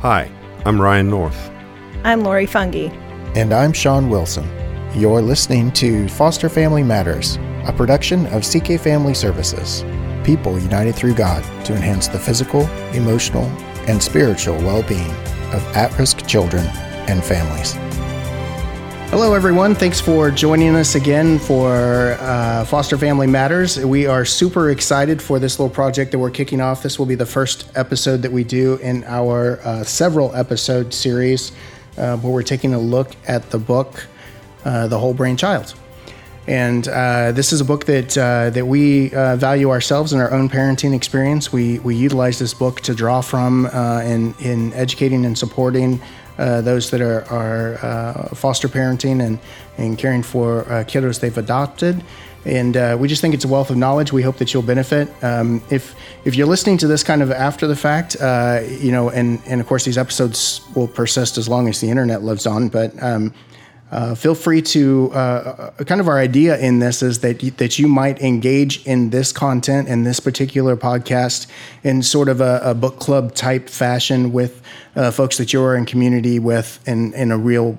Hi, I'm Ryan North. I'm Lori Fungi. And I'm Sean Wilson. You're listening to Foster Family Matters, a production of CK Family Services, people united through God to enhance the physical, emotional, and spiritual well being of at risk children and families. Hello, everyone. Thanks for joining us again for uh, Foster Family Matters. We are super excited for this little project that we're kicking off. This will be the first episode that we do in our uh, several episode series uh, where we're taking a look at the book, uh, The Whole Brain Child. And uh, this is a book that uh, that we value ourselves in our own parenting experience. We we utilize this book to draw from in in educating and supporting uh, those that are, are uh, foster parenting and, and caring for uh, kiddos they've adopted. And we just think it's a wealth of knowledge. We hope that you'll benefit. Um, if if you're listening to this kind of after the fact, you know, and and of course these episodes will persist as long as the internet lives on. But um, uh, feel free to uh, kind of our idea in this is that you, that you might engage in this content and this particular podcast in sort of a, a book club type fashion with uh, folks that you're in community with in, in a real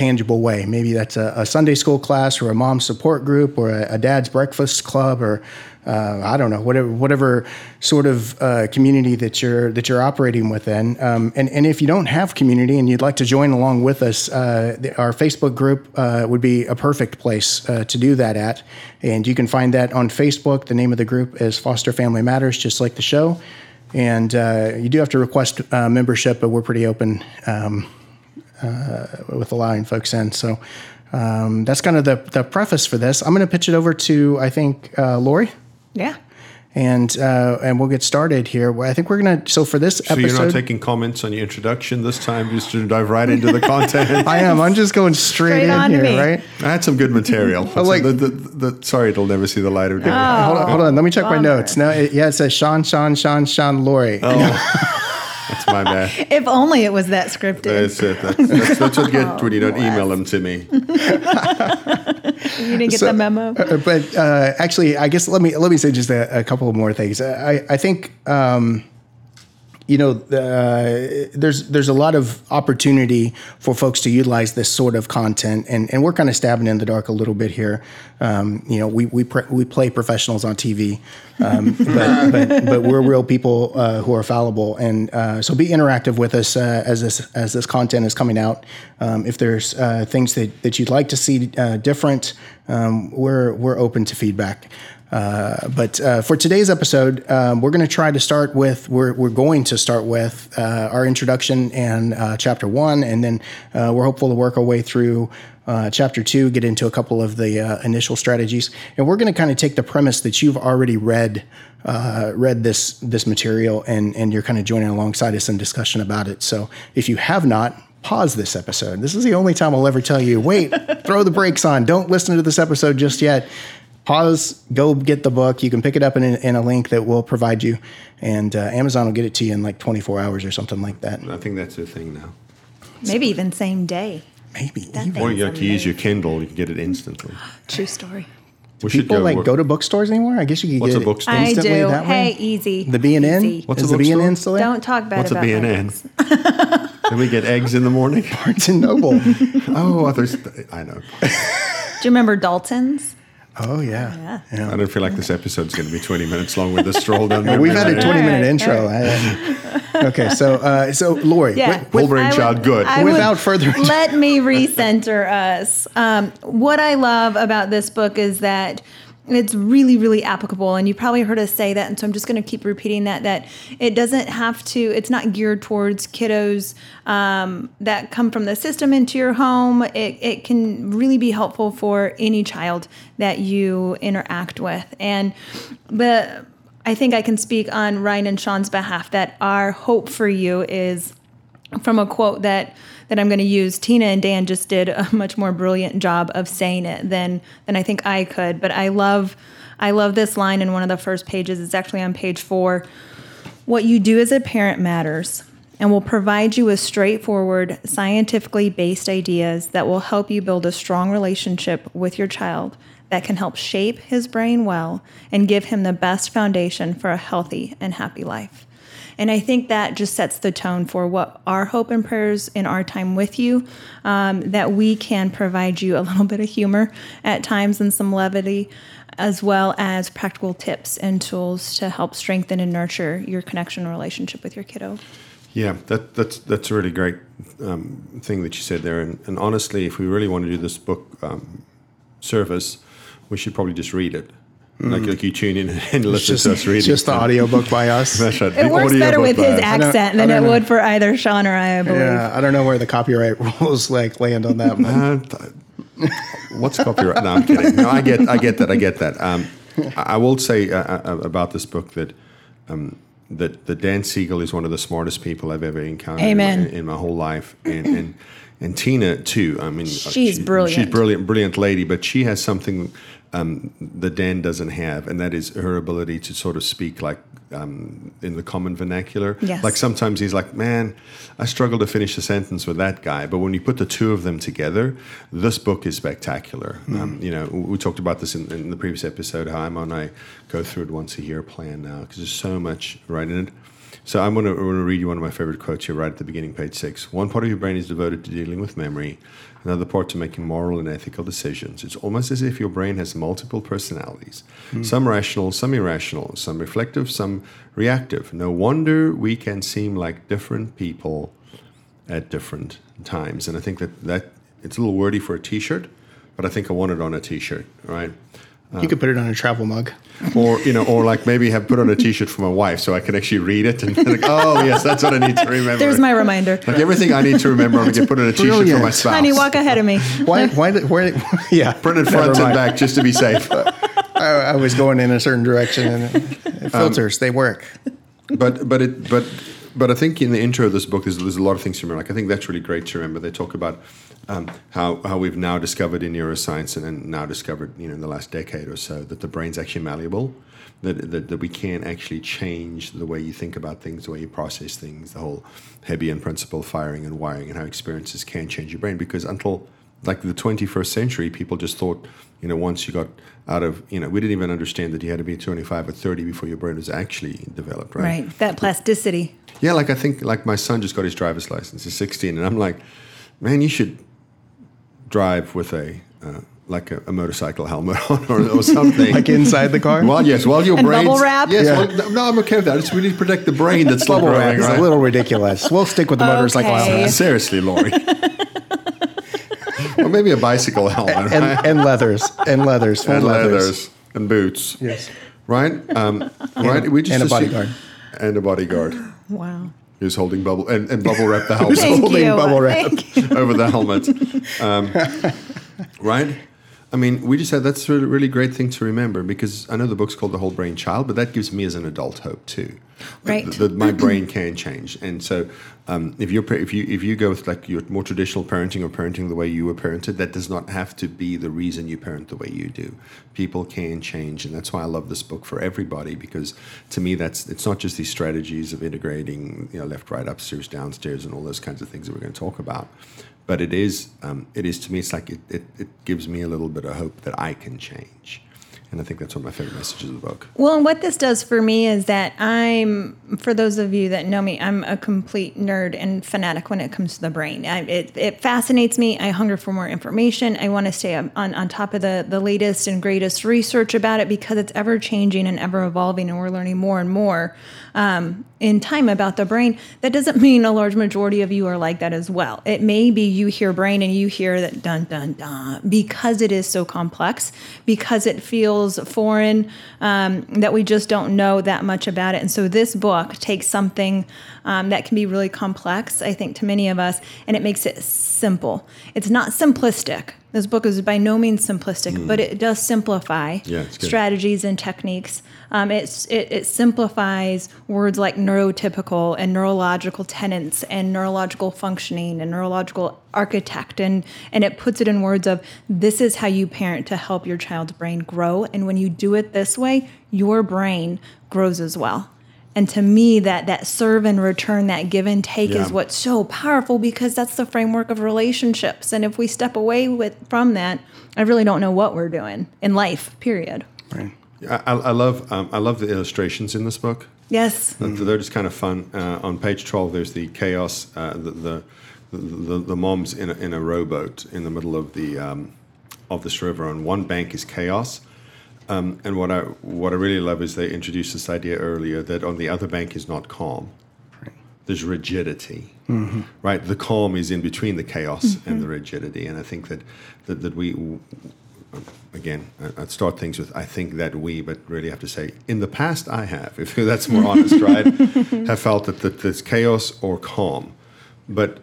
tangible way. Maybe that's a, a Sunday school class or a mom support group or a, a dad's breakfast club or uh, I don't know, whatever whatever sort of uh, community that you're that you're operating within. Um, and and if you don't have community and you'd like to join along with us, uh, our Facebook group uh, would be a perfect place uh, to do that at. And you can find that on Facebook. The name of the group is Foster Family Matters, just like the show. And uh, you do have to request membership, but we're pretty open um, with allowing folks in. So. Um, that's kind of the, the preface for this. I'm going to pitch it over to, I think, Lori. Yeah. And uh, and we'll get started here. I think we're gonna. So for this so episode, you're not taking comments on your introduction this time. Just to dive right into the content. I am. I'm just going straight, straight in here. Me. Right. I had some good material. like the, the, the, sorry, it'll never see the light of day. Oh, hold on. Hold on. Let me check bummer. my notes. Now, it, yeah, it says Sean, Sean, Sean, Sean, Lori. Oh. That's my bad. If only it was that scripted. That's it. That's, that's, that's what you get when you don't email them to me. you didn't get so, the memo. Uh, but uh, actually, I guess let me let me say just a, a couple more things. I I think. Um, you know, uh, there's there's a lot of opportunity for folks to utilize this sort of content, and, and we're kind of stabbing in the dark a little bit here. Um, you know, we we pre- we play professionals on TV, um, but, but, but we're real people uh, who are fallible, and uh, so be interactive with us uh, as this as this content is coming out. Um, if there's uh, things that, that you'd like to see uh, different, um, we're we're open to feedback. Uh, but uh, for today's episode, um, we're going to try to start with we're we're going to start with uh, our introduction and uh, chapter one, and then uh, we're hopeful to work our way through. chapter two, get into a couple of the initial strategies, and we're going to kind of take the premise that you've already read read this this material, and and you're kind of joining alongside us in discussion about it. So if you have not, pause this episode. This is the only time I'll ever tell you, wait, throw the brakes on. Don't listen to this episode just yet pause, go get the book. You can pick it up in, in a link that we'll provide you, and uh, Amazon will get it to you in like 24 hours or something like that. I think that's the thing now. Maybe even same day. Maybe. Or you have to use your Kindle, you can get it instantly. True story. Do we people go, like go to bookstores anymore? I guess you can What's get a bookstore? I do. That hey, way? easy. The B and N. What's Is a the B and N still Don't talk bad What's about a B and N? Can we get eggs in the morning? Barnes and Noble. oh, others. I know. Do you remember Dalton's? Oh yeah. yeah. yeah. I don't feel like this episode's going to be 20 minutes long with the stroll down. well, we've had a 20 minute intro. Right. okay, so uh, so Lori, yeah. with, brain child, good. I Without further ado, let me recenter us. Um, what I love about this book is that it's really really applicable. And you probably heard us say that and so i'm just going to keep repeating that that it doesn't have to it's not geared towards kiddos um, that come from the system into your home. It, it can really be helpful for any child that you interact with. And but i think i can speak on ryan and sean's behalf that our hope for you is from a quote that that I'm going to use. Tina and Dan just did a much more brilliant job of saying it than than I think I could. But I love I love this line in one of the first pages. It's actually on page four. What you do as a parent matters and will provide you with straightforward, scientifically based ideas that will help you build a strong relationship with your child that can help shape his brain well and give him the best foundation for a healthy and happy life. And I think that just sets the tone for what our hope and prayers in our time with you, um, that we can provide you a little bit of humor at times and some levity, as well as practical tips and tools to help strengthen and nurture your connection and relationship with your kiddo. Yeah, that, that's that's a really great um, thing that you said there. And, and, honestly, if we really want to do this book um, service, we should probably just read it. Mm. Like, like you tune in and listen just, to us reading. Just the audiobook by us. That's right. It works better with his accent than it know. would for either Sean or I, I believe. Yeah, I don't know where the copyright rules like land on that. uh, what's copyright? No, I'm kidding. No, I get, I get that. I get that. Um, I will say uh, uh, about this book that um, that, that Dan Siegel is one of the smartest people I've ever encountered in my, in my, whole life, and, and and Tina too. I mean, she's she, brilliant. She's brilliant, brilliant lady, but she has something um, that Dan doesn't have, and that is her ability to sort of speak like um, in the common vernacular. Yes. Like sometimes he's like, "Man, I struggle to finish a sentence with that guy," but when you put the two of them together, this book is spectacular. Mm. Um, you know, we talked about this in, in, the previous episode. How I'm on, I go through it once a year plan now because there's so much right in it. So I'm going to read you one of my favorite quotes here, right at the beginning, page six. One part of your brain is devoted to dealing with memory another part to making moral and ethical decisions. It's almost as if your brain has multiple personalities mm. some rational, some irrational, some reflective, some reactive. No wonder we can seem like different people at different times. And I think that, that it's a little wordy for a t shirt, but I think I want it on a t shirt, right? You could put it on a travel mug, or you know, or like maybe have put on a T-shirt for my wife so I can actually read it and like, oh yes, that's what I need to remember. There's my reminder. Like everything I need to remember, I'm gonna put on a T-shirt Brilliant. for my spouse. Honey, walk ahead of me. why? Why? Where? Yeah, put it front and back just to be safe. I, I, was going in a certain direction, and filters um, they work. But but it but but I think in the intro of this book, there's, there's a lot of things to remember. Like I think that's really great to remember. They talk about um, how how we've now discovered in neuroscience and, and now discovered you know in the last decade or so that the brain's actually malleable. That, that, that we can actually change the way you think about things, the way you process things, the whole Hebbian principle, firing and wiring, and how experiences can change your brain. Because until like the 21st century, people just thought, you know, once you got out of, you know, we didn't even understand that you had to be 25 or 30 before your brain was actually developed, right? Right, that plasticity. Yeah, like I think, like my son just got his driver's license. He's 16, and I'm like, man, you should drive with a uh, like a, a, motorcycle helmet on or, or something. like inside the car? Well, yes. Well, your brain. Bubble wrap? Yes. Yeah. Well, no, I'm okay with that. It's really protect the brain that's bubble wrap is right? a little ridiculous. We'll stick with the motorcycle helmet. Seriously, Lori. or maybe a bicycle helmet. And, and, and leathers. And leathers. and leathers. leathers. And boots. Yes. Right? Um, right? We just and a bodyguard. And a bodyguard. Wow. He holding bubble and, and bubble wrap the helmet. Holding you. bubble wrap over the helmet. Um, right? I mean, we just had that's a really great thing to remember because I know the book's called The Whole Brain Child, but that gives me as an adult hope too. Right. That, that my brain can change, and so um, if you if you if you go with like your more traditional parenting or parenting the way you were parented, that does not have to be the reason you parent the way you do. People can change, and that's why I love this book for everybody because to me that's it's not just these strategies of integrating you know left, right, upstairs, downstairs, and all those kinds of things that we're going to talk about but it is um, it is to me it's like it, it, it gives me a little bit of hope that i can change and I think that's one of my favorite messages of the book. Well, and what this does for me is that I'm, for those of you that know me, I'm a complete nerd and fanatic when it comes to the brain. I, it, it fascinates me. I hunger for more information. I want to stay on, on top of the, the latest and greatest research about it because it's ever changing and ever evolving, and we're learning more and more um, in time about the brain. That doesn't mean a large majority of you are like that as well. It may be you hear brain and you hear that dun dun dun because it is so complex, because it feels feels foreign, um, that we just don't know that much about it. And so this book takes something um, that can be really complex, I think, to many of us, and it makes it simple. It's not simplistic. This book is by no means simplistic, mm. but it does simplify yeah, strategies and techniques. Um, it, it simplifies words like neurotypical and neurological tenants and neurological functioning and neurological architect, and, and it puts it in words of this is how you parent to help your child's brain grow. And when you do it this way, your brain grows as well. And to me, that that serve and return, that give and take yeah. is what's so powerful because that's the framework of relationships. And if we step away with from that, I really don't know what we're doing in life, period. Right. I, I love um, I love the illustrations in this book. Yes. They're- They're just kind of fun. Uh, on page twelve, there's the chaos. Uh, the, the the the mom's in a, in a rowboat in the middle of the um, of this river. On one bank is chaos, um, and what I what I really love is they introduced this idea earlier that on the other bank is not calm. There's rigidity, right? The calm is in between the chaos and the rigidity, and I think that that, that we again, I'd start things with I think that we, but really have to say in the past I have, if that's more honest, right? have felt that, that there's chaos or calm, but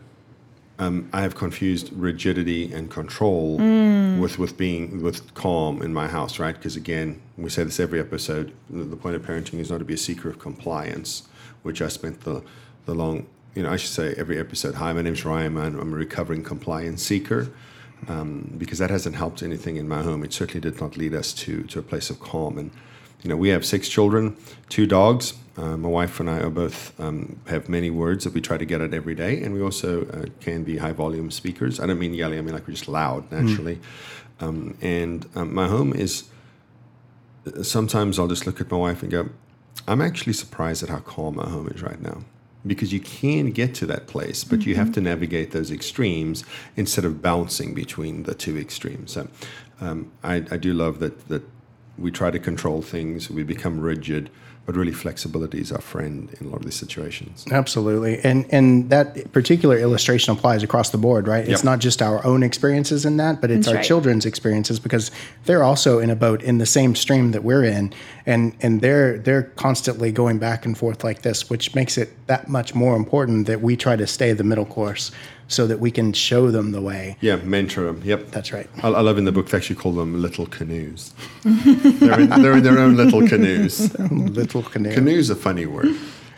um, I have confused rigidity and control with with being with calm in my house, right? Because again, we say this every episode. The, the point of parenting is not to be a seeker of compliance, which I spent the the long, you know, I should say every episode. Hi, my name's Ryan. I'm, I'm a recovering compliance seeker um, because that hasn't helped anything in my home. It certainly did not lead us to to a place of calm. And you know, we have six children, two dogs. Uh, my wife and I are both um, have many words that we try to get at every day, and we also uh, can be high volume speakers. I don't mean yelling; I mean like we're just loud naturally. Um, and um, my home is. Sometimes I'll just look at my wife and go, "I'm actually surprised at how calm my home is right now." Because you can get to that place, but you have to navigate those extremes instead of bouncing between the two extremes. So, um, I, I do love that that we try to control things, we become rigid, but really flexibility is our friend in a lot of these situations. Absolutely. And and that particular illustration applies across the board, right? It's not just our own experiences in that, but it's That's our right. children's experiences because they're also in a boat in the same stream that we're in and and they're they're constantly going back and forth like this, which makes it that much more important that we try to stay the middle course so that we can show them the way. Yeah, mentor them. Yep. That's right. I, I love in the book they actually call them little canoes. they're, in, they're in their own little canoes. Little canoe. Canoe's a funny word.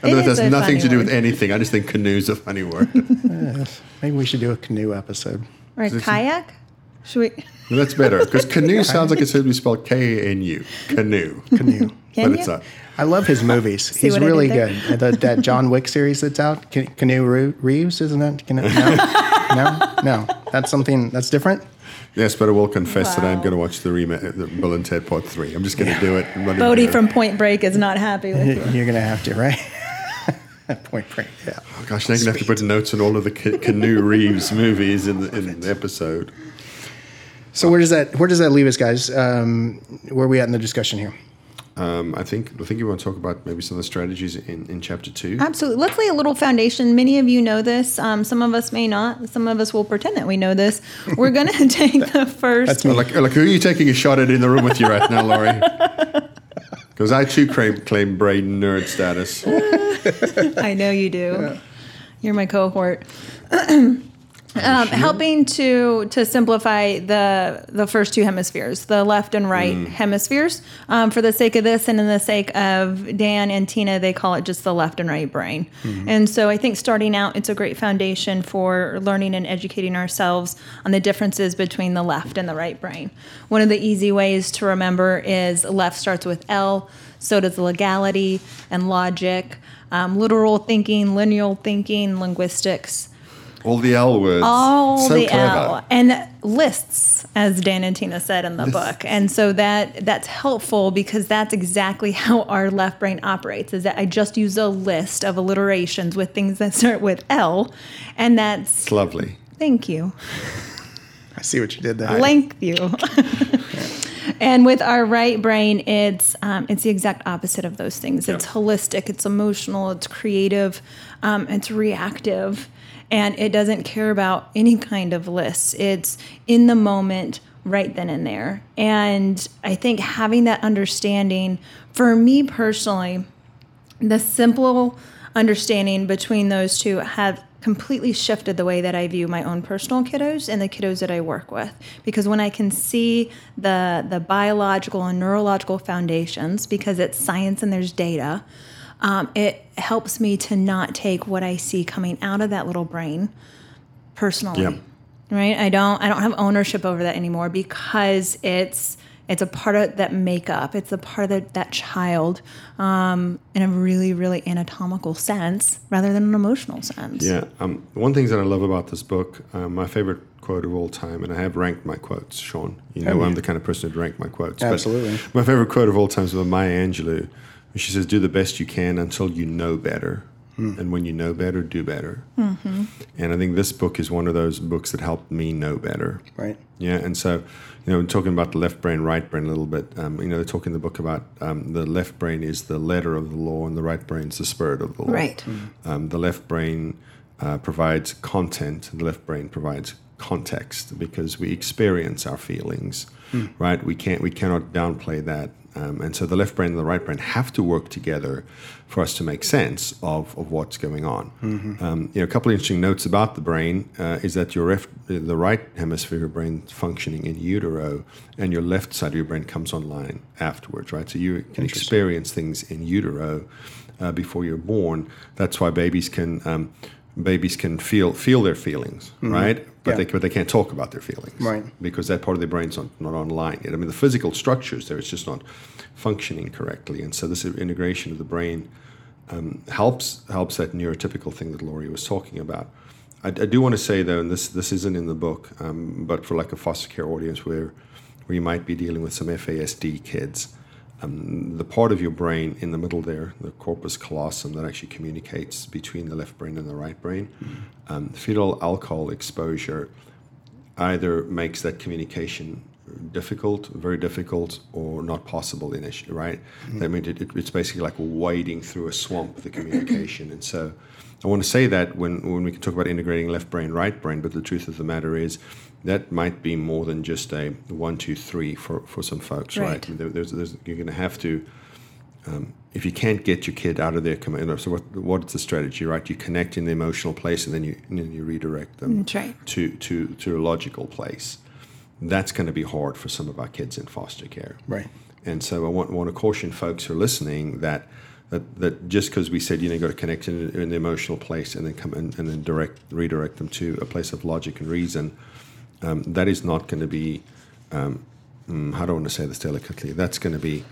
I It know it is has nothing to do with anything. I just think canoe's a funny word. Maybe we should do a canoe episode. Or a kayak? Should we? That's better because canoe sounds like it should be spelled K A N U. Canoe. Canoe. Can but it's you? not. I love his movies. He's what I did really good. The, that John Wick series that's out, Ca- Canoe Reeves, isn't it? Canoe, no, no, no. That's something that's different. Yes, but I will confess that I'm going to watch the remake, the Bill and Ted Part Three. I'm just going to do it. and Bodhi through. from Point Break is not happy with you. You're gonna have to, right? Point Break. Yeah. Oh, gosh, now I'm going to have to put notes on all of the ca- Canoe Reeves movies in the, in the episode. So where does that where does that leave us, guys? Um, where are we at in the discussion here? Um, I think I think you want to talk about maybe some of the strategies in, in chapter two. Absolutely. Let's lay a little foundation. Many of you know this. Um, some of us may not. Some of us will pretend that we know this. We're going to take the first. Oh, like, like who are you taking a shot at in the room with you right now, Lori? Because I too claim, claim brain nerd status. I know you do. You're my cohort. um, helping to to simplify the the first two hemispheres, the left and right hemispheres. Um, for the sake of this, and in the sake of Dan and Tina, they call it just the left and right brain. And so I think starting out, it's a great foundation for learning and educating ourselves on the differences between the left and the right brain. One of the easy ways to remember is left starts with L, so does legality and logic, um, literal thinking, lineal thinking, linguistics, All the L words. all so the clever. L and lists, as Dan and Tina said in the book. And so that that's helpful because that's exactly how our left brain operates. Is that I just use a list of alliterations with things that start with L, and that's It's lovely. thank you. I see what you did there. Thank you. and with our right brain, it's um, it's the exact opposite of those things. It's holistic, it's emotional, it's creative, um, it's reactive, and it doesn't care about any kind of lists. It's in the moment, right then and there. And I think having that understanding, for me personally, the simple understanding between those two have completely shifted the way that I view my own personal kiddos and the kiddos that I work with because when I can see the the biological and neurological foundations because it's science and there's data um, it helps me to not take what I see coming out of that little brain personally Yeah. right i don't i don't have ownership over that anymore because it's It's a part of that makeup. It's a part of the, that child um, in a really, really anatomical sense rather than an emotional sense. Yeah. Um, one thing that I love about this book, um, my favorite quote of all time, and I have ranked my quotes, Sean. You know, Oh, yeah. I'm the kind of person who'd rank my quotes. but Absolutely. my favorite quote of all time is by Maya Angelou. She says, Do the best you can until you know better. And when you know better, do better. And I think this book is one of those books that helped me know better. Right. Yeah, and so, you know, talking about the left brain, right brain a little bit, um, you know, they talk in the book about um, the left brain is the letter of the law and the right brain is the spirit of the law. Right. Um, the left brain uh, provides content, the left brain provides context because we experience our feelings, right? We can't, we cannot downplay that. Um, and so the left brain and the right brain have to work together for us to make sense of, of what's going on. Um, you know, a couple of interesting notes about the brain uh, is that your left, the right hemisphere of your brain is functioning in utero, and your left side of your brain comes online afterwards, right? So you can experience things in utero uh, before you're born. That's why babies can um, babies can feel feel their feelings, right? But Yeah. they but they can't talk about their feelings, Right. Because that part of their brain's not, not online yet. I mean, the physical structures there, it's just not functioning correctly, and so this integration of the brain um, helps helps that neurotypical thing that Lori was talking about. I, I do want to say though, and this this isn't in the book, um, but for like a foster care audience where where you might be dealing with some FASD kids, um, the part of your brain in the middle there, the corpus callosum, that actually communicates between the left brain and the right brain, um, fetal alcohol exposure either makes that communication difficult, very difficult, or not possible initially, right? I mean, it, it- it's basically like wading through a swamp, the communication. And so I want to say that when, when we can talk about integrating left brain, right brain, but the truth of the matter is that might be more than just a one, two, three for, for some folks, right? Right. There, there's, there's, you're going to have to um, if you can't get your kid out of their command, so what, what's the strategy, right? You connect in the emotional place, and then you and then you redirect them right. to to to a logical place. That's going to be hard for some of our kids in foster care, Right. And so I want, want to caution folks who are listening that that, that just because we said you know you got to connect in, in the emotional place and then come in, and then direct redirect them to a place of logic and reason, um, that is not going to be um, mm, how do I want to say this delicately? That's going to be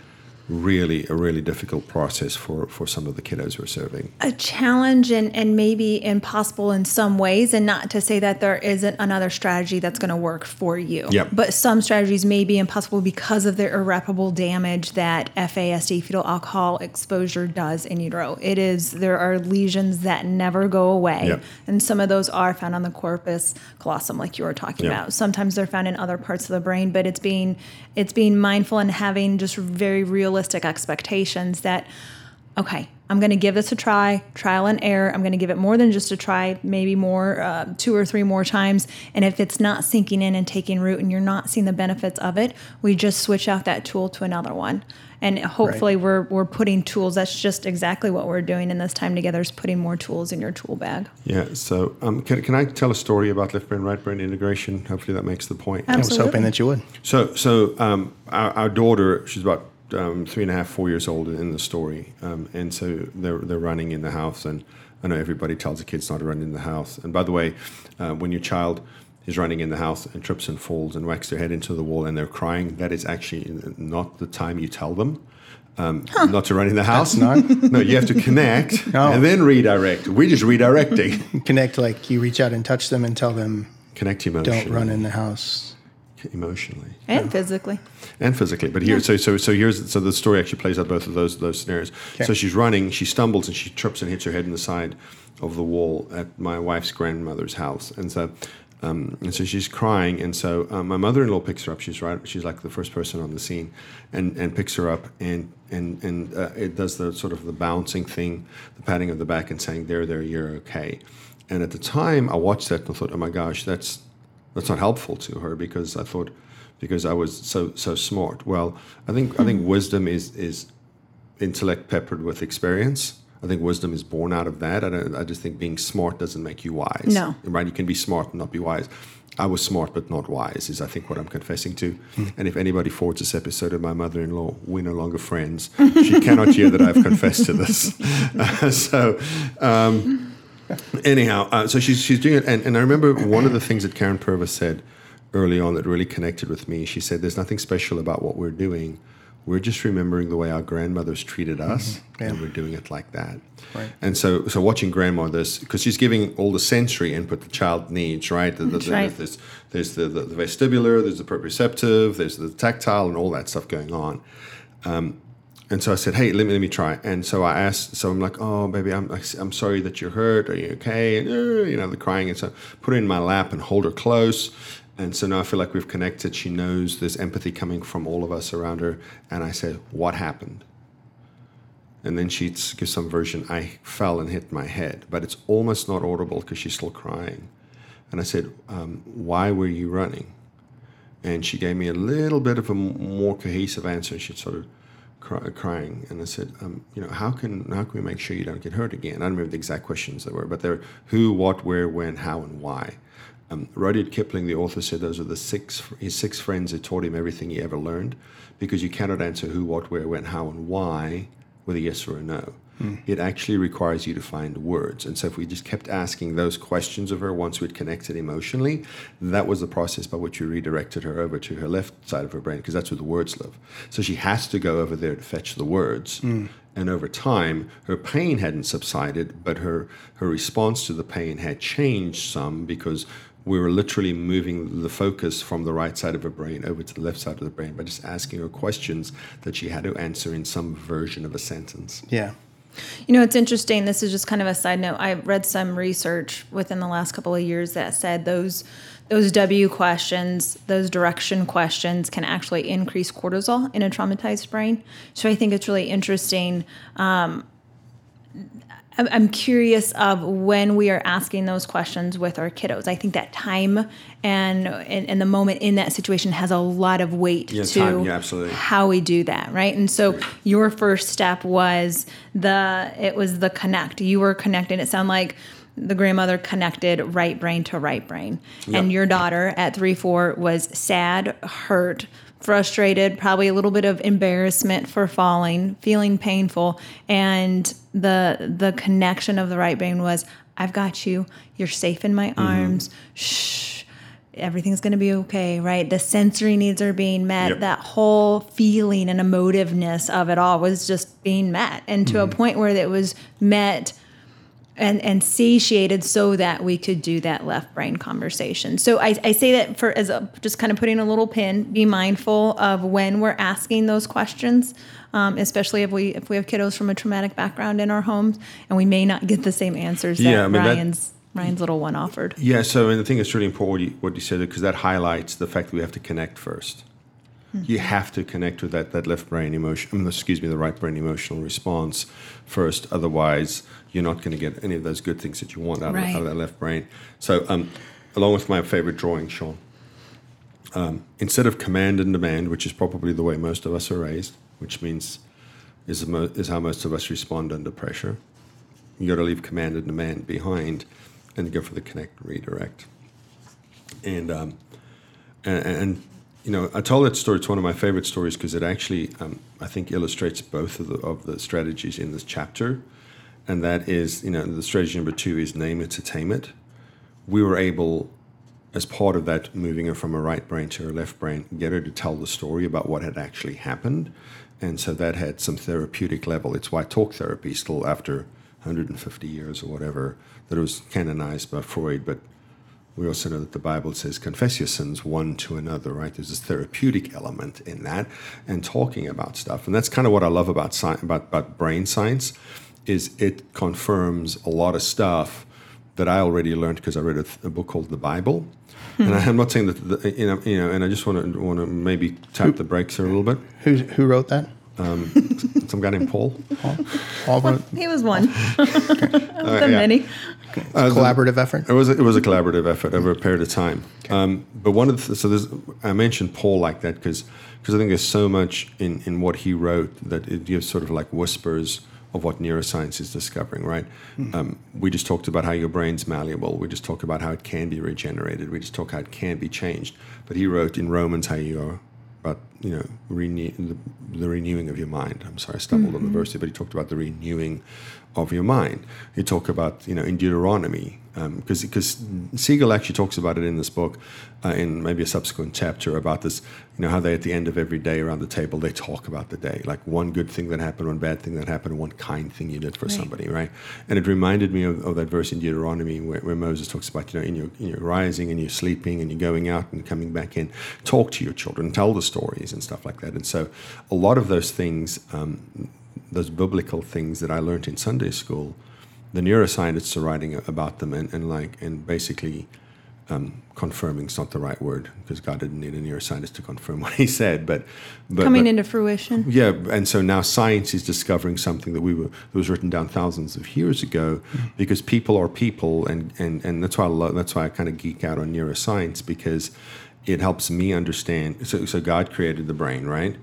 really a really difficult process for for some of the kiddos we're serving. a challenge and, and maybe impossible in some ways and not to say that there isn't another strategy that's going to work for you Yep. but some strategies may be impossible because of the irreparable damage that fasd fetal alcohol exposure does in utero it is there are lesions that never go away Yep. and some of those are found on the corpus callosum like you were talking Yep. about sometimes they're found in other parts of the brain but it's being it's being mindful and having just very realistic expectations that okay, I'm going to give this a try, trial and error. I'm going to give it more than just a try, maybe more, uh, two or three more times. And if it's not sinking in and taking root and you're not seeing the benefits of it, we just switch out that tool to another one. And hopefully we're, we're putting tools. That's just exactly what we're doing in this time together is putting more tools in your tool bag. Yeah. So um, can can I tell a story about left brain right brain integration? Hopefully that makes the point. I was hoping that you would. So, so um, our, our daughter, she's about um, three and a half, four years old in the story, um, and so they're they're running in the house, and I know everybody tells the kids not to run in the house. And by the way, uh, when your child is running in the house and trips and falls and whacks their head into the wall and they're crying, that is actually not the time you tell them. Um, Not to run in the house. not? no, you have to connect Oh. and then redirect. We're just redirecting. Connect like you reach out and touch them and tell them Connect emotionally. don't run in the house. Emotionally. And physically. and physically. But here, so so so here's so the story actually plays out both of those those scenarios. Okay. So she's running, she stumbles and she trips and hits her head in the side of the wall at my wife's grandmother's house, and so. Um, and so she's crying, and so um, my mother-in-law picks her up. She's right; she's like the first person on the scene, and, and picks her up, and and and uh, it does the sort of the bouncing thing, the patting of the back, and saying, "There, there, you're okay." And at the time, I watched that and thought, "Oh my gosh, that's that's not helpful to her because I thought because I was so so smart. Well, I think I think wisdom is is intellect peppered with experience. I think wisdom is born out of that. I, don't, I just think being smart doesn't make you wise. No. right? You can be smart and not be wise. I was smart but not wise is I think what I'm confessing to. And if anybody forwards this episode of my mother-in-law, we're no longer friends. She cannot hear that I've confessed to this. So. Um, anyhow, uh, so she's she's doing it, and, and I remember one of the things that Karyn Purvis said early on that really connected with me. She said, "There's nothing special about what we're doing. We're just remembering the way our grandmothers treated us, Yeah. and we're doing it like that." Right. And so, so watching grandma this because she's giving all the sensory input the child needs, right? The, the, the- right. There's, there's the, the, the vestibular, there's the proprioceptive, there's the tactile, and all that stuff going on. Um, and so I said, "Hey, let me let me try." And so I asked. So I'm like, "Oh, baby, I'm I'm sorry that you're hurt. Are you okay?" And uh, you know, the crying. And so put her in my lap and hold her close. And so now I feel like we've connected. She knows there's empathy coming from all of us around her. And I said, "What happened?" And then she gives some version. I fell and hit my head, but it's almost not audible because she's still crying. And I said, um, "Why were you running?" And she gave me a little bit of a more cohesive answer. She sort of cry, crying, and I said, um, "You know, how can how can we make sure you don't get hurt again?" I don't remember the exact questions they were, but they're who, what, where, when, how, and why. Um, Rudyard Kipling, the author, said those are the six his six friends that taught him everything he ever learned, because you cannot answer who, what, where, when, how, and why with a yes or a no. Mm. It actually requires you to find words. And so, if we just kept asking those questions of her once we'd connected emotionally, that was the process by which we redirected her over to her left side of her brain, because that's where the words live. So, she has to go over there to fetch the words. Mm. And over time, her pain hadn't subsided, but her, her response to the pain had changed some because we were literally moving the focus from the right side of her brain over to the left side of the brain by just asking her questions that she had to answer in some version of a sentence. Yeah. You know, it's interesting. This is just kind of a side note. I read some research within the last couple of years that said those those W questions, those direction questions, can actually increase cortisol in a traumatized brain. So I think it's really interesting. Um, I'm- I'm curious of when we are asking those questions with our kiddos. I think that time and and, and the moment in that situation has a lot of weight Yeah, to time, yeah, absolutely. how we do that, right? And so your first step was the it was the connect. You were connecting. It sounded like the grandmother connected right brain to right brain, and your daughter at three four was sad, hurt, frustrated, probably a little bit of embarrassment for falling, feeling painful, and the the connection of the right brain was I've got you. You're safe in my mm-hmm. arms. Shh everything's going to be okay, right? The sensory needs are being met. Yep. That whole feeling and emotiveness of it all was just being met, and to a mm-hmm. point where it was met and and satiated so that we could do that left brain conversation. So I, I say that for as a just kind of putting a little pin. Be mindful of when we're asking those questions, um, especially if we if we have kiddos from a traumatic background in our homes, and we may not get the same answers Yeah, that I mean, that- Ryan's Ryan's little one offered. Yeah, so and I think it's really important what you, what you said because that highlights the fact that we have to connect 1st You have to connect with that, that left brain emotion, um, excuse me, the right brain emotional response first. Otherwise, you're not going to get any of those good things that you want out, of, out of that left brain. So, um, along with my favorite drawing, Sean, um, instead of command and demand, which is probably the way most of us are raised, which means is, mo- is how most of us respond under pressure, you got to leave command and demand behind and go for the connect and redirect. And, um, and, and you know, I told that story. It's one of my favorite stories because it actually, um, I think, illustrates both of the, of the strategies in this chapter. And that is, you know, the strategy number two is name it to tame it. We were able, as part of that, moving her from a right brain to her left brain, get her to tell the story about what had actually happened. And so that had some therapeutic level. It's why talk therapy, still after 150 years or whatever, that it was canonized by Freud. But we also know that the Bible says, confess your sins one to another, right? There's this therapeutic element in that and talking about stuff. And that's kind of what I love about, sci- about, about brain science is it confirms a lot of stuff that I already learned because I read a, th- a book called the Bible. Hmm. And I, I'm not saying that, the, you know, you know, and I just want to want to maybe tap the brakes here a little bit. Who who wrote that? Some guy named Paul. Paul? wrote He was one of the yeah. many. collaborative effort. It was a, it was a collaborative effort over a period of time. Um, but one of the so there's, I mentioned Paul like that because because I think there's so much in, in what he wrote that it gives sort of like whispers of what neuroscience is discovering. Right? Um, we just talked about how your brain's malleable. We just talked about how it can be regenerated. We just talked how it can be changed. But he wrote in Romans how you are about you know renew, the, the renewing of your mind. I'm sorry, I stumbled on the mm-hmm. verse, here, but he talked about the renewing of your mind. You talk about, you know, in Deuteronomy, because um, because Siegel actually talks about it in this book, uh, in maybe a subsequent chapter about this, you know, how they at the end of every day around the table they talk about the day, like one good thing that happened, one bad thing that happened, one kind thing you did for right. somebody, right? And it reminded me of, of that verse in Deuteronomy where, where, Moses talks about, you know, in your in your rising and you're sleeping and you're going out and coming back in, talk to your children, tell the stories and stuff like that. And so, a lot of those things, um, those biblical things that I learned in Sunday school the neuroscientists are writing about them and, and like and basically um, confirming is not the right word because God didn't need a neuroscientist to confirm what He said, but, but coming but, into fruition. Yeah, and so now science is discovering something that we were that was written down thousands of years ago, mm-hmm. because people are people, and and and that's why I love, that's why I kind of geek out on neuroscience because it helps me understand. So so God created the brain, right?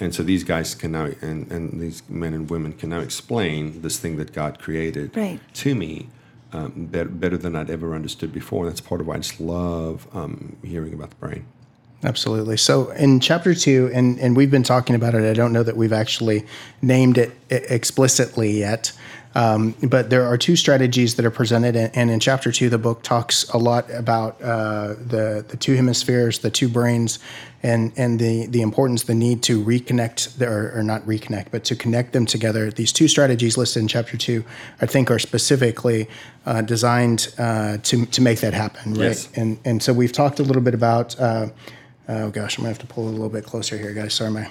And so these guys can now and, and these men and women can now explain this thing that god created right. to me um, better, better, than i'd ever understood before. And that's part of why i just love um, hearing about the brain. Absolutely. So in chapter two and, and we've been talking about it i don't know that we've actually named it explicitly yet um, but there are two strategies that are presented, and in chapter two, the book talks a lot about uh, the the two hemispheres, the two brains, and and the the importance, the need to reconnect, or, or not reconnect, but to connect them together. These two strategies listed in chapter two, I think, are specifically uh, designed uh, to to make that happen, right? Yes. And and so we've talked a little bit about. Uh, oh gosh, I'm gonna have to pull a little bit closer here, guys. Sorry, my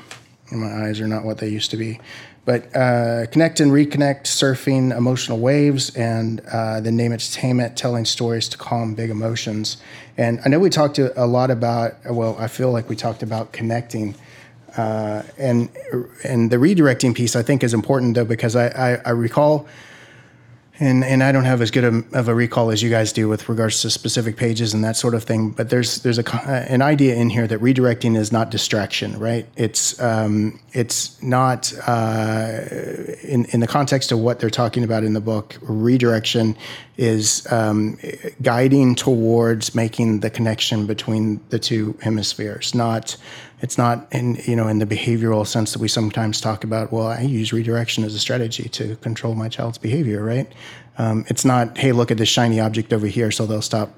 my eyes are not what they used to be. But uh, connect and reconnect, surfing emotional waves, and uh, then name it, telling stories to calm big emotions. And I know we talked a lot about. Well, I feel like we talked about connecting, uh, and and the redirecting piece I think is important though because I, I, I recall and and I don't have as good a, of a recall as you guys do with regards to specific pages and that sort of thing. But there's there's a an idea in here that redirecting is not distraction, right? It's um, it's not uh, in in the context of what they're talking about in the book. Redirection is um, guiding towards making the connection between the two hemispheres, not it's not in you know in the behavioral sense that we sometimes talk about. Well, I use redirection as a strategy to control my child's behavior, right? Um, it's not, hey, look at this shiny object over here, so they'll stop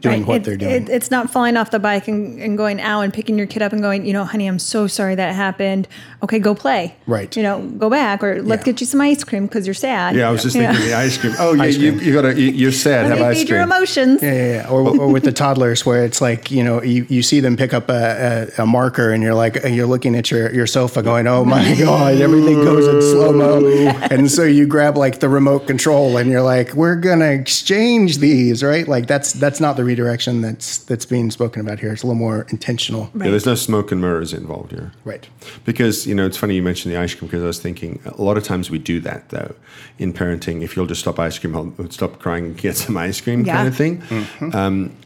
doing right. what it, they're doing. It, it's not falling off the bike and, and going out and picking your kid up and going, you know, honey, I'm so sorry that happened. Okay, go play. Right. You know, go back or let's yeah. get you some ice cream because you're sad. Yeah, I was just thinking the ice cream. Oh, yeah, you, you gotta you, are sad. have ice cream. your emotions. Yeah, yeah, yeah. Or, or with the toddlers where it's like you know you, you see them pick up a, a, a marker and you're like you're looking at your your sofa going, oh my god, everything goes in slow mo, and so you grab like the remote control and you're like, we're gonna exchange these, right? Like that's that's not the redirection that's that's being spoken about here. It's a little more intentional. Right. Yeah, there's no smoke and mirrors involved here. Right. Because you know it's funny you mentioned the ice cream because I was thinking a lot of times we do that though in parenting. If you'll just stop ice cream, I'll stop crying and get some ice cream yeah. kind of thing. Mm-hmm. Um,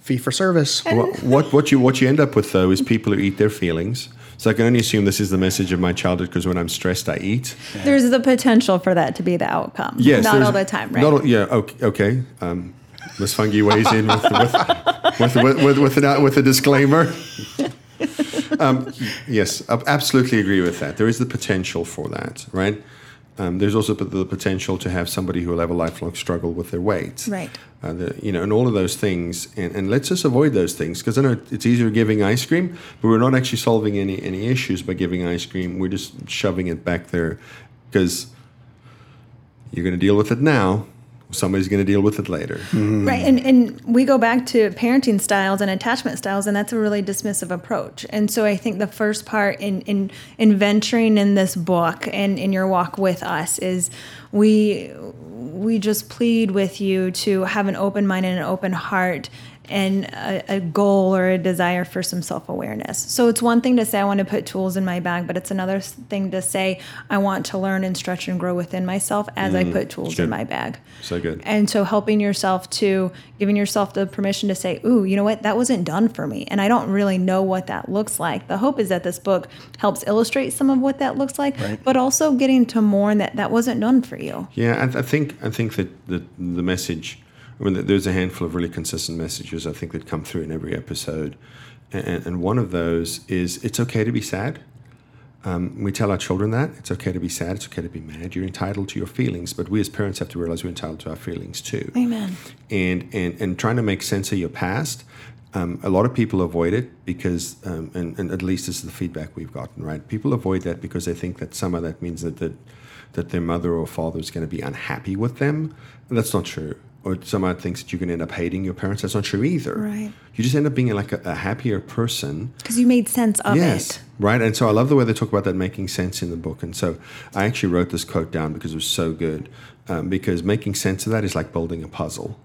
Fee for service. what, what what you what you end up with though is people who eat their feelings. So I can only assume this is the message of my childhood because when I'm stressed, I eat. There's the potential for that to be the outcome. Yes, not all the time, right? Not, yeah, okay. okay. Um, Miss Fungi weighs in with, with, with, with, with, with, an, with a disclaimer. Um, yes, I absolutely agree with that. There is the potential for that, right? Um, there's also the potential to have somebody who will have a lifelong struggle with their weight, right? Uh, the, you know, and all of those things, and, and let's just avoid those things because I know it's easier giving ice cream, but we're not actually solving any any issues by giving ice cream. We're just shoving it back there because you're going to deal with it now, somebody's going to deal with it later. Mm. Right. And, and we go back to parenting styles and attachment styles, and that's a really dismissive approach. And so I think the first part in, in, in venturing in this book and in your walk with us is we we just plead with you to have an open mind and an open heart and a, a, goal or a desire for some self awareness. So it's one thing to say, I want to put tools in my bag, but it's another thing to say, I want to learn and stretch and grow within myself as mm, I put tools in my bag. So good. And so helping yourself to, giving yourself the permission to say, Ooh, you know what? That wasn't done for me. And I don't really know what that looks like. The hope is that this book helps illustrate some of what that looks like, right. but also getting to mourn that that wasn't done for you. Yeah, I, I think, I think that the, the message I mean, there's a handful of really consistent messages I think that come through in every episode, and, and one of those is it's okay to be sad. Um, we tell our children that it's okay to be sad, it's okay to be mad. You're entitled to your feelings, but we as parents have to realize we're entitled to our feelings too. Amen. And and and trying to make sense of your past. Um, a lot of people avoid it because, um, and, and at least this is the feedback we've gotten, right? People avoid that because they think that somehow that means that that, that their mother or father is going to be unhappy with them. And that's not true. Or someone thinks that you're going to end up hating your parents. That's not true either. Right. You just end up being like a, a happier person Because you made sense of it. yes, it. right. And so I love the way they talk about that making sense in the book. And so I actually wrote this quote down because it was so good. Um, because making sense of that is like building a puzzle,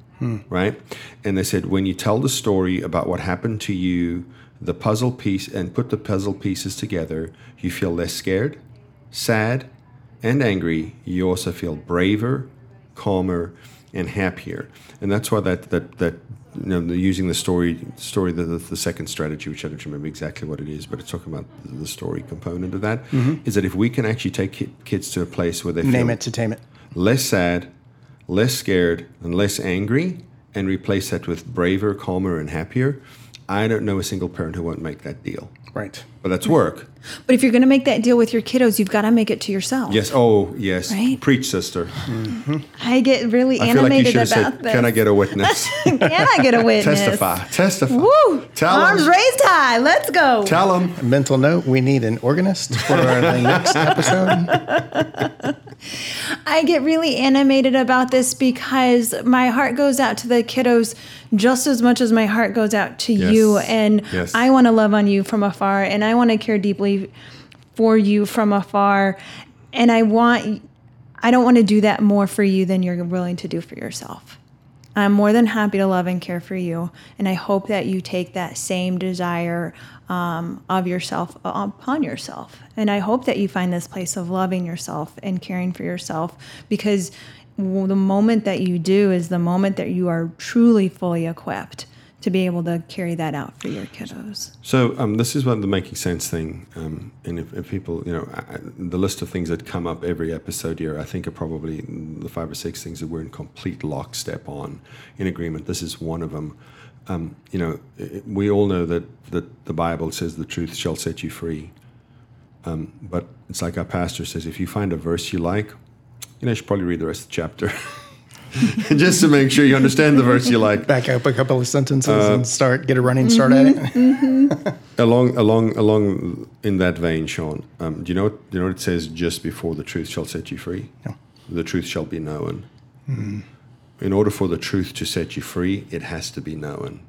right? And they said when you tell the story about what happened to you, the puzzle piece, and put the puzzle pieces together, you feel less scared, sad, and angry. You also feel braver, calmer, and happier. And that's why that that that you know the, using the story story the, the, the second strategy, which I don't remember exactly what it is, but it's talking about the, the story component of that. Mm-hmm. Is that if we can actually take ki- kids to a place where they Name feel it to tame it. less sad, less scared, and less angry, and replace that with braver, calmer, and happier, I don't know a single parent who won't make that deal. Right. But that's work. But if you're going to make that deal with your kiddos, you've got to make it to yourself. Yes. Oh, yes. Right? Preach, sister. Mm-hmm. I get really I feel like you animated about said, this. "Can I get a witness? Can I get a witness? Testify. Testify. Woo! Tell 'em. Arms raised high. Let's go. Tell them." Mental note: We need an organist for the next episode. I get really animated about this because my heart goes out to the kiddos just as much as my heart goes out to Yes. you. And Yes. I want to love on you from afar and I want to care deeply for you from afar. And I want, I don't want to do that more for you than you're willing to do for yourself. I'm more than happy to love and care for you. And I hope that you take that same desire um, of yourself upon yourself. And I hope that you find this place of loving yourself and caring for yourself because the moment that you do is the moment that you are truly fully equipped to be able to carry that out for your kiddos. So um, this is one of the making sense thing, um, and if, if people, you know, I, the list of things that come up every episode here, I think are probably the five or six things that we're in complete lockstep on, in agreement. This is one of them. Um, you know, i- we all know that that the Bible says the truth shall set you free, um, but it's like our pastor says: if you find a verse you like, you know, you should probably read the rest of the chapter. Just to make sure you understand the verse you like. Back up a couple of sentences Uh, and start get a running start at it. along along along in that vein, Sean, um, do you know what, do you know what it says just before the truth shall set you free? No. The truth shall be known. In order for the truth to set you free, it has to be known.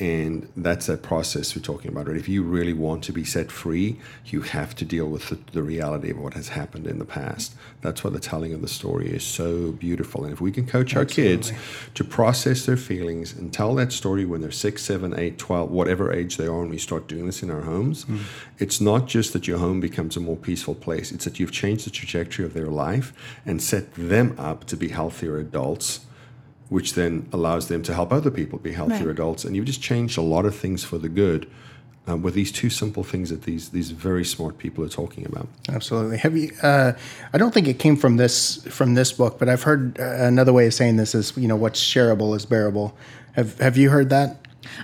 And that's that process we're talking about. Right? If you really want to be set free, you have to deal with the, the reality of what has happened in the past. That's why the telling of the story is so beautiful. And if we can coach our kids to process their feelings and tell that story when they're six, seven, eight, 12, whatever age they are, and we start doing this in our homes, hmm. it's not just that your home becomes a more peaceful place, it's that you've changed the trajectory of their life and set them up to be healthier adults which then allows them to help other people be healthier Right. adults. And you've just changed a lot of things for the good um, with these two simple things that these these very smart people are talking about. Absolutely. Have you? Uh, I don't think it came from this from this book, but I've heard uh, another way of saying this is you know what's shareable is bearable. Have Have you heard that?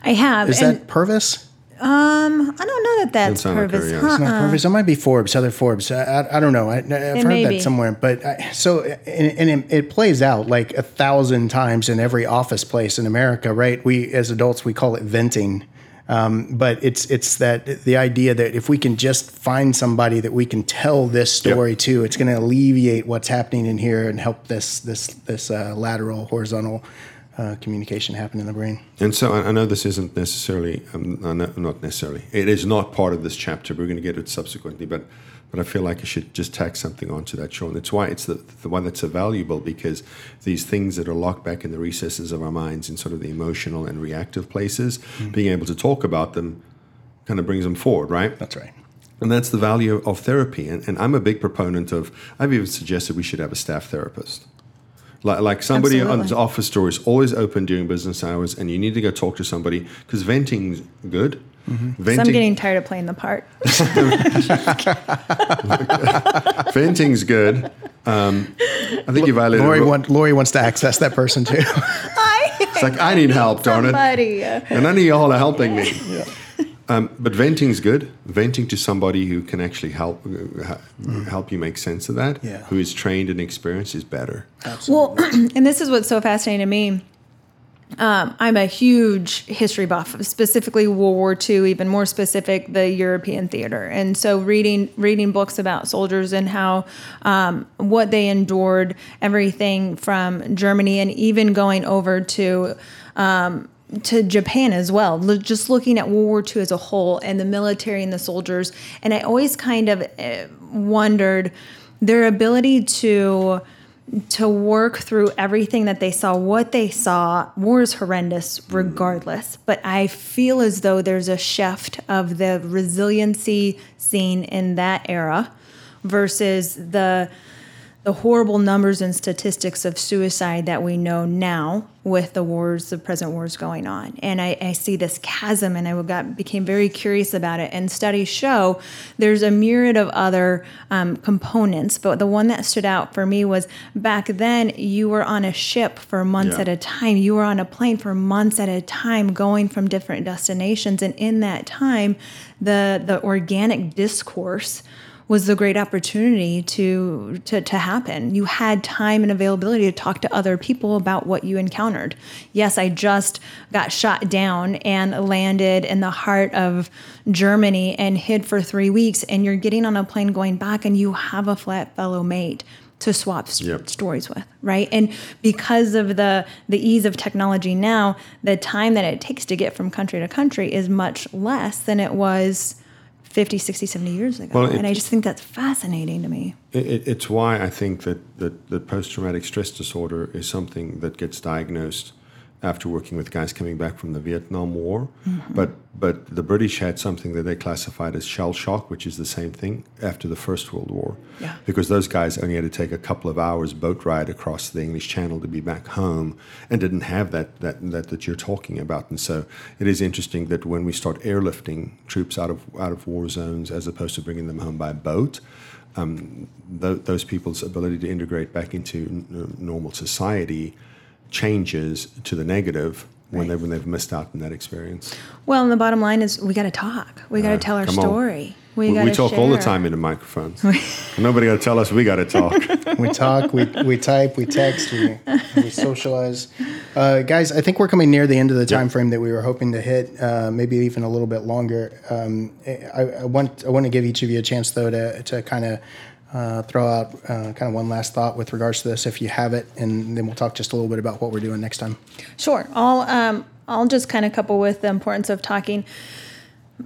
I have. Is and that Purvis? Um, I don't know that that's sound like her, Purvis. yeah. huh? It's not Purvis. That might be Forbes. Other Forbes. I, I, I don't know. I, I've heard may be. that somewhere. But I, so and, and it, it plays out like a thousand times in every office place in America, right? We as adults we call it venting. Um, but it's it's that the idea that if we can just find somebody that we can tell this story to, it's going to alleviate what's happening in here and help this this this uh, lateral horizontal uh, communication happen in the brain. And so I, I know this isn't necessarily, um, I not necessarily, it is not part of this chapter. We're going to get it subsequently, but but I feel like I should just tack something onto that, Sean. That's why it's the, the one that's so valuable because these things that are locked back in the recesses of our minds in sort of the emotional and reactive places, being able to talk about them kind of brings them forward, right? That's right. And that's the value of therapy. And, and I'm a big proponent of, I've even suggested we should have a staff therapist. Like, like somebody on Absolutely. the office door is always open during business hours, and you need to go talk to somebody because venting's good. So I'm getting tired of playing the part. venting's good. Um, I think you violated. Lori, want, Lori wants to access that person too. It's like I need help, darn it, Somebody. and none of y'all are helping me. Um, but is good. Venting to somebody who can actually help uh, ha- help you make sense of that, Yeah. who is trained and experienced, is better. Well, and this is what's so fascinating to me. Um, I'm a huge history buff, specifically World War II, even more specific, the European theater. And so, reading reading books about soldiers and how um, what they endured, everything from Germany, and even going over to um, to Japan as well. Just looking at World War II as a whole and the military and the soldiers, and I always kind of uh, wondered their ability to to work through everything that they saw. What they saw, war is horrendous regardless, but I feel as though there's a shift of the resiliency seen in that era versus the the horrible numbers and statistics of suicide that we know now with the wars, the present wars going on. And I, I see this chasm and I got became very curious about it. And studies show there's a myriad of other um, components, but the one that stood out for me was back then you were on a ship for months Yeah. at a time. You were on a plane for months at a time going from different destinations. And in that time, the the organic discourse was the great opportunity to, to to happen. You had time and availability to talk to other people about what you encountered. Yes, I just got shot down and landed in the heart of Germany and hid for 3 weeks and you're getting on a plane going back and you have a flat fellow mate to swap st- Yep. stories with, right? And because of the the ease of technology now, the time that it takes to get from country to country is much less than it was 50, 60, 70 years ago. Well, it- and I just think that's fascinating to me. It, it, it's why I think that, that, that post traumatic stress disorder is something that gets diagnosed after working with guys coming back from the Vietnam War. But, but the British had something that they classified as shell shock, which is the same thing after the First World War. Yeah. Because those guys only had to take a couple of hours boat ride across the English Channel to be back home and didn't have that, that, that, that you're talking about. And so it is interesting that when we start airlifting troops out of, out of war zones as opposed to bringing them home by boat, um, th- those people's ability to integrate back into n- normal society changes to the negative when they when they've missed out on that experience. Well, and the bottom line is we got to talk. We got to Uh, tell our come on. story. We, got we to talk all the share. time into microphones. Nobody got to tell us we got to talk. we talk, we, we type, we text, we, we socialize. Uh, guys, I think we're coming near the end of the time frame that we were hoping to hit, uh, maybe even a little bit longer. Um, I, I want I want to give each of you a chance though to to kind of uh, throw out uh, kind of one last thought with regards to this, if you have it, and then we'll talk just a little bit about what we're doing next time. Sure. I'll um I'll just kind of couple with the importance of talking.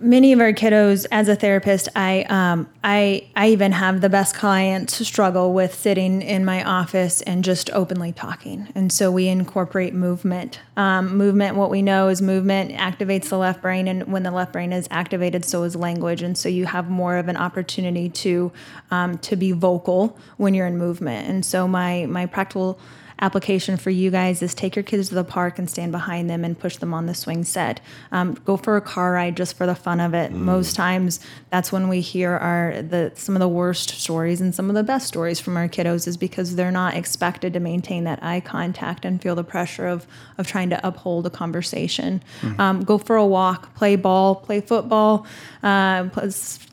Many of our kiddos, as a therapist, I um I I even have the best clients struggle with sitting in my office and just openly talking, and so we incorporate movement. Um, movement, what we know is movement activates the left brain, and when the left brain is activated, so is language, and so you have more of an opportunity to um, to be vocal when you're in movement. And so my my practical application for you guys is take your kids to the park and stand behind them and push them on the swing set. Um, go for a car ride just for the fun of it. Most times, that's when we hear our the some of the worst stories and some of the best stories from our kiddos is because they're not expected to maintain that eye contact and feel the pressure of of trying to uphold a conversation. Um, go for a walk, play ball, play football, uh,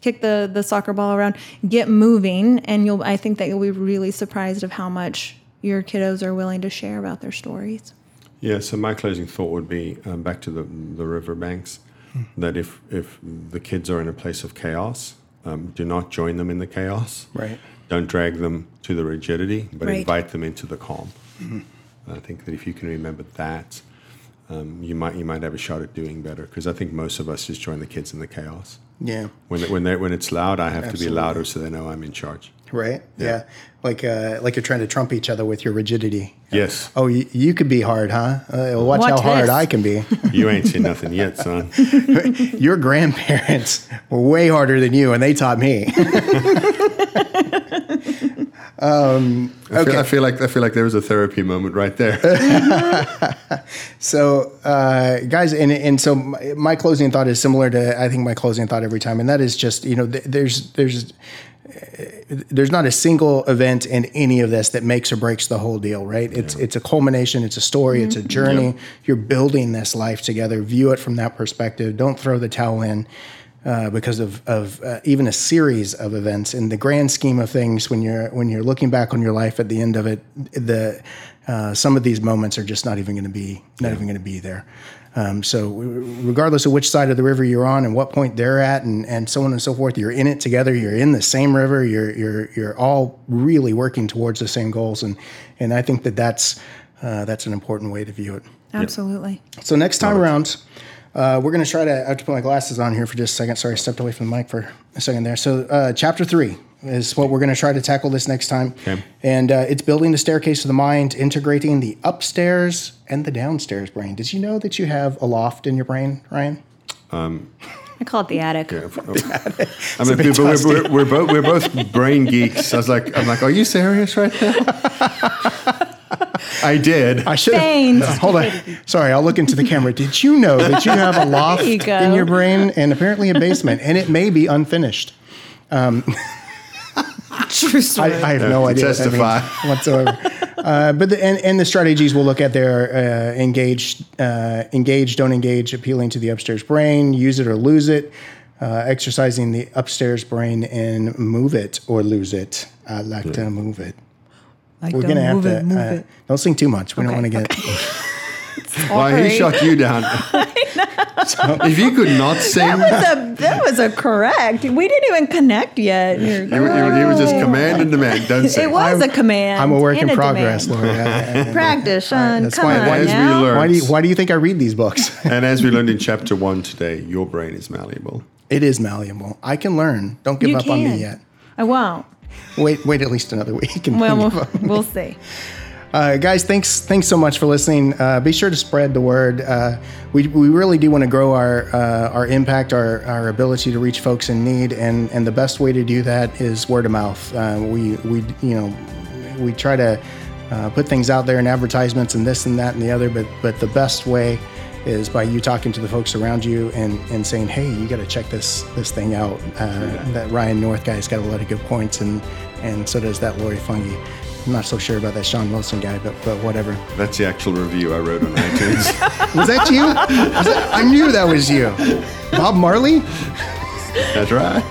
kick the the soccer ball around, get moving, and you'll. I think that you'll be really surprised of how much your kiddos are willing to share about their stories. Yeah. So my closing thought would be um, back to the the riverbanks. That if if the kids are in a place of chaos, um, do not join them in the chaos. Right. Don't drag them to the rigidity, but Right. invite them into the calm. I think that if you can remember that, um, you might you might have a shot at doing better. Because I think most of us just join the kids in the chaos. Yeah. When when they when it's loud, I have to be louder so they know I'm in charge. Right. Yeah. Yeah. Like uh, like you're trying to trump each other with your rigidity. Yes, Oh, you, you could be hard, huh? Uh, watch, Watch how hard. I can be. you ain't seen nothing yet, son. Your grandparents were way harder than you, and they taught me. I, feel, I feel like I feel like there was a therapy moment right there. So, uh, guys, and and so my, my closing thought is similar to I think my closing thought every time, and that is just you know th- there's there's there's not a single event in any of this that makes or breaks the whole deal, right? It's it's a culmination, it's a story, it's a journey. You're building this life together. View it from that perspective. Don't throw the towel in. Uh, because of, of uh, even a series of events. In the grand scheme of things when you're when you're looking back on your life at the end of it the uh, some of these moments are just not even going to be not even going to be there. Um, so regardless of which side of the river you're on and what point they're at and, and so on and so forth you're in it together you're in the same river you're you're you're all really working towards the same goals. And and I think that that's uh, that's an important way to view it. Absolutely. so next time around, uh, we're going to try to. I have to put my glasses on here for just a second. Sorry, I stepped away from the mic for a second there. So uh, chapter three is what we're going to try to tackle this next time, Okay. and uh, it's building the staircase of the mind, integrating the upstairs and the downstairs brain. Did you know that you have a loft in your brain, Ryan? I call it the attic. I mean, but we're, we're, we're both we're both brain geeks. I was like, I'm like, are you serious right now? I did. I should Feigned. Hold on. Sorry, I'll look into the camera. Did you know that you have a loft you in your brain and apparently a basement, and it may be unfinished? True story. I, I have no idea what Testify. means whatsoever. uh, but the, and, and the strategies we'll look at there: uh, engage, uh, engage, don't enrage, appealing to the upstairs brain, use it or lose it, uh, exercising the upstairs brain, and move it or lose it. I like to move it. Like, We're gonna have move to it, move uh, it. don't sing too much. We don't want to get. Why he shut you down? if you could not sing, That was a that was a correct. We didn't even connect yet. He was just command and demand. Don't sing. It was a command. I'm a work in a progress, demand. Lori. I- I- Practice, Sean. That's Come why- on why as we now. learn- Why do you Why do you think I read these books? And as we learned in chapter one today, your brain is malleable. it is malleable. I can learn. Don't give You up on me yet. I won't. Wait, wait at least another week. And Well, we'll, we'll see. Uh, guys, thanks thanks so much for listening. Uh, be sure to spread the word. Uh, we, we really do want to grow our uh, our impact, our, our ability to reach folks in need, and and the best way to do that is word of mouth. Uh, we we you know we try to uh, put things out there in advertisements and this and that and the other, but but the best way is by you talking to the folks around you and, and saying, hey, you got to check this this thing out. Uh, that Ryan North guy's got a lot of good points, and and so does that Lori Fungi. I'm not so sure about that Sean Wilson guy, but but whatever. That's the actual review I wrote on iTunes. Was that you? Was that- I knew that was you, Bob Marley. That's right.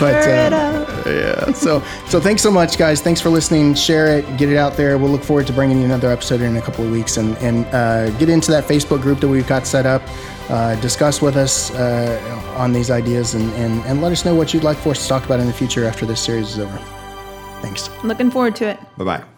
But uh, yeah, so so thanks so much, guys. Thanks for listening. Share it, get it out there. We'll look forward to bringing you another episode in a couple of weeks, and and uh, get into that Facebook group that we've got set up. Uh, discuss with us uh, on these ideas, and, and and let us know what you'd like for us to talk about in the future after this series is over. Thanks. Looking forward to it. Bye bye.